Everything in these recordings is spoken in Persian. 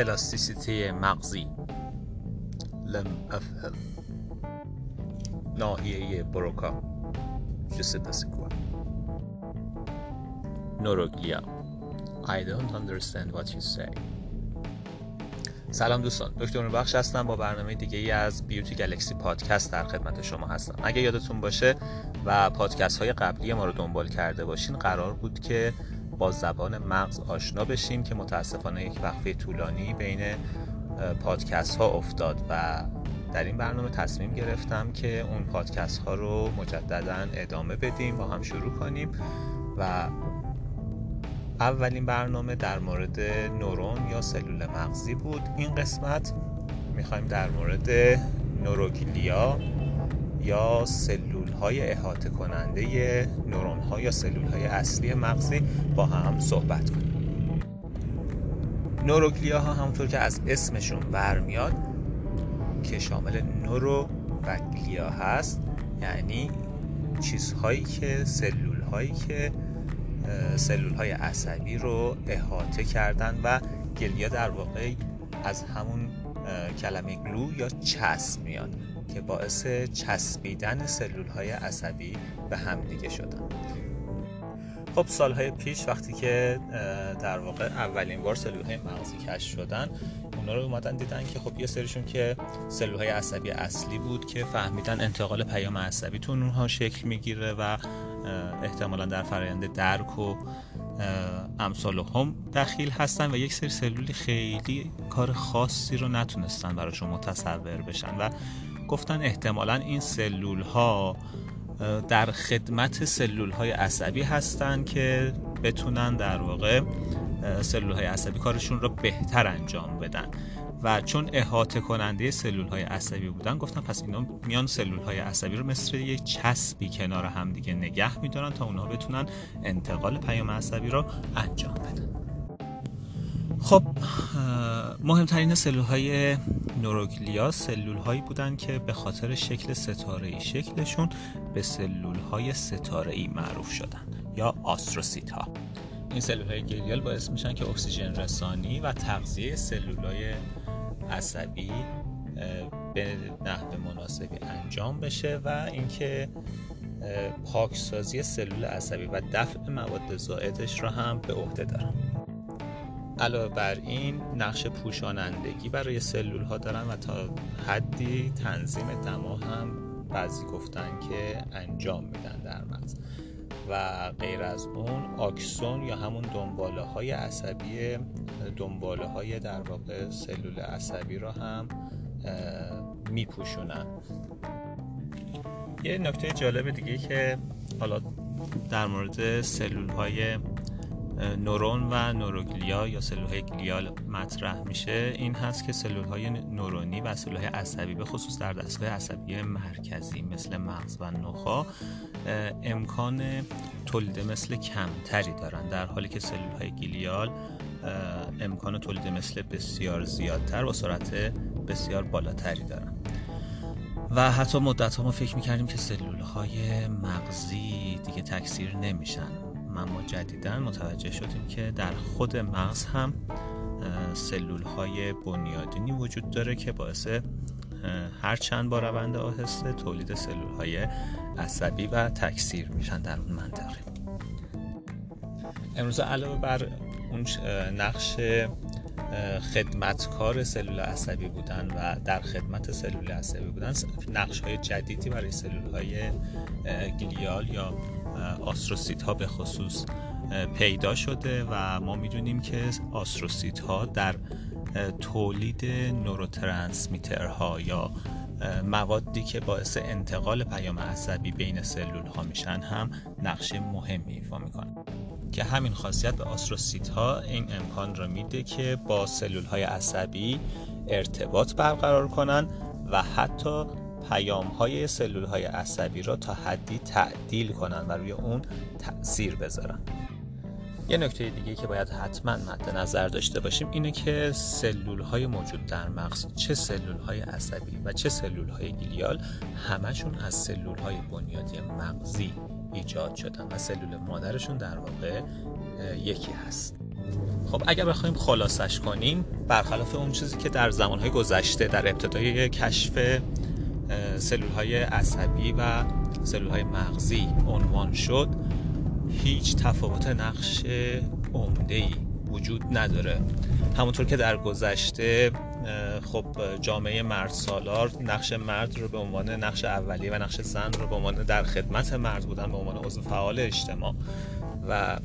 الاستیسیته مغزی. لم افهم ناحیه بروکا. جسپسکوا نوروگلیا I don't understand what you say. سلام دوستان. دکتر بخش هستم. با برنامه دیگه ای از بیوتی گلکسی پادکست در خدمت شما هستم. اگه یادتون باشه و پادکست های قبلی ما رو دنبال کرده باشین قرار بود که با زبان مغز آشنا بشیم که متاسفانه یک وقفه طولانی بین پادکست ها افتاد و در این برنامه تصمیم گرفتم که اون پادکست ها رو مجددا ادامه بدیم با هم شروع کنیم و اولین برنامه در مورد نورون یا سلول مغزی بود. این قسمت می‌خوایم در مورد نوروگلیا یا سلول های احاطه کننده نورون ها یا سلول های اصلی مغزی با هم صحبت کنیم. نوروگلیا ها همونطور که از اسمشون برمیاد که شامل نورو و گلیا هست یعنی چیزهایی که سلول هایی که سلول های عصبی رو احاطه کردن و گلیا در واقع از همون کلمه گلو یا چسب میاد. که باعث چسبیدن سلول های عصبی به همدیگه شدن. خب سالهای پیش وقتی که در واقع اولین بار سلول های مغزی کشف شدن اونا رو اومدن دیدن که خب یه سریشون که سلول های عصبی اصلی بود که فهمیدن انتقال پیام عصبی تو اونها شکل می‌گیره و احتمالا در فرایند درک و امثال هم دخیل هستن و یک سری سلولی خیلی کار خاصی رو نتونستن براشون متصور بشن و گفتن احتمالا این سلول ها در خدمت سلول های عصبی هستن که بتونن در واقع سلول های عصبی کارشون رو بهتر انجام بدن. و چون احاطه کننده سلول های عصبی بودن گفتن پس اینا میان سلول های عصبی رو مثل یک چسبی کنار هم دیگه نگه میدارن تا اونها بتونن انتقال پیام عصبی رو انجام بدن. خب مهمترین سلول های نوروگلیا سلول هایی بودن که به خاطر شکل ستاره ای شکلشون به سلول های ستاره ای معروف شدن یا آستروسیت ها این سلول های گلیال باعث میشن که اکسیژن رسانی و تغذیه سلول های عصبی به نحو مناسبی انجام بشه و اینکه پاکسازی سلول عصبی و دفع مواد زائدش را هم به عهده دارن. علاوه بر این نقش پوشانندگی برای سلول ها دارن و تا حدی تنظیم دما هم بعضی گفتن که انجام میدن در مغز و غیر از اون آکسون یا همون دنباله های عصبی دنباله های در واقع سلول عصبی رو هم میپوشونن. یه نکته جالب دیگه که حالا در مورد سلول های نورون و نوروگلیا یا سلول های گلیال مطرح میشه. این هست که سلول های نورونی و سلول های عصبی به خصوص در دستگاه عصبی مرکزی مثل مغز و نخا امکان تولید مثل کمتری دارن در حالی که سلول های گلیال امکان تولید مثل بسیار زیادتر و سرعت بسیار بالاتری دارن. و حتی مدت ها ما فکر می‌کردیم که سلول های مغزی دیگه تکثیر نمیشن. اما جدیدا متوجه شدیم که در خود مغز هم سلول های بنیادینی وجود داره که باعث هر چند با روند آهسته تولید سلول های عصبی و تکثیر میشن در اون منطقه. امروز علاوه بر اون نقش خدمتکار سلول عصبی بودن و در خدمت سلول عصبی بودن نقش های جدیدی برای سلول های گلیال یا آستروسیت ها به خصوص پیدا شده و ما می‌دونیم که آستروسیت ها در تولید ها یا موادی که باعث انتقال پیام عصبی بین سلول ها میشن هم نقش مهمی ایفا می‌کنن که همین خاصیت به آستروسیت ها این امکان را میده که با سلول های عصبی ارتباط برقرار کنن و حتی پیام های سلول های عصبی را تا حدی تعدیل کنن و روی اون تاثیر بذارن. یه نکته دیگه که باید حتما مد نظر داشته باشیم اینه که سلول های موجود در مغز چه سلول های عصبی و چه سلول های گلیال همشون از سلول های بنیادی مغزی ایجاد شدن و سلول مادرشون در واقع یکی هست. خب اگر بخوایم خلاصش کنیم برخلاف اون چیزی که در زمانهای گذشته در ابتدای کشف سلول های عصبی و سلول های مغزی عنوان شد هیچ تفاوت نقش عمده ای وجود نداره. همونطور که در گذشته خب جامعه مرد سالار نقش مرد رو به عنوان نقش اولیه و نقش زن رو به عنوان در خدمت مرد بودن به عنوان عضو فعال اجتماع. و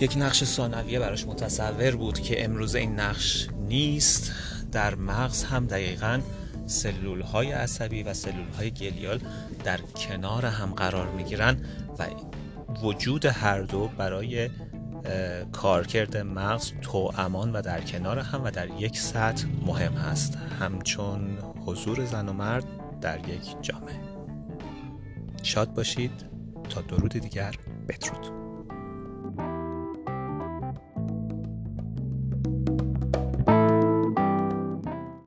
یک نقش ثانویه براش متصور بود که امروز این نقش نیست. در مغز هم دقیقا سلول های عصبی و سلول های گلیال در کنار هم قرار می گیرن و وجود هر دو برای کارکرد مغز تو امان و در کنار هم و در یک سطح مهم است همچون حضور زن و مرد در یک جامعه. شاد باشید. تا درود دیگر. بدرود.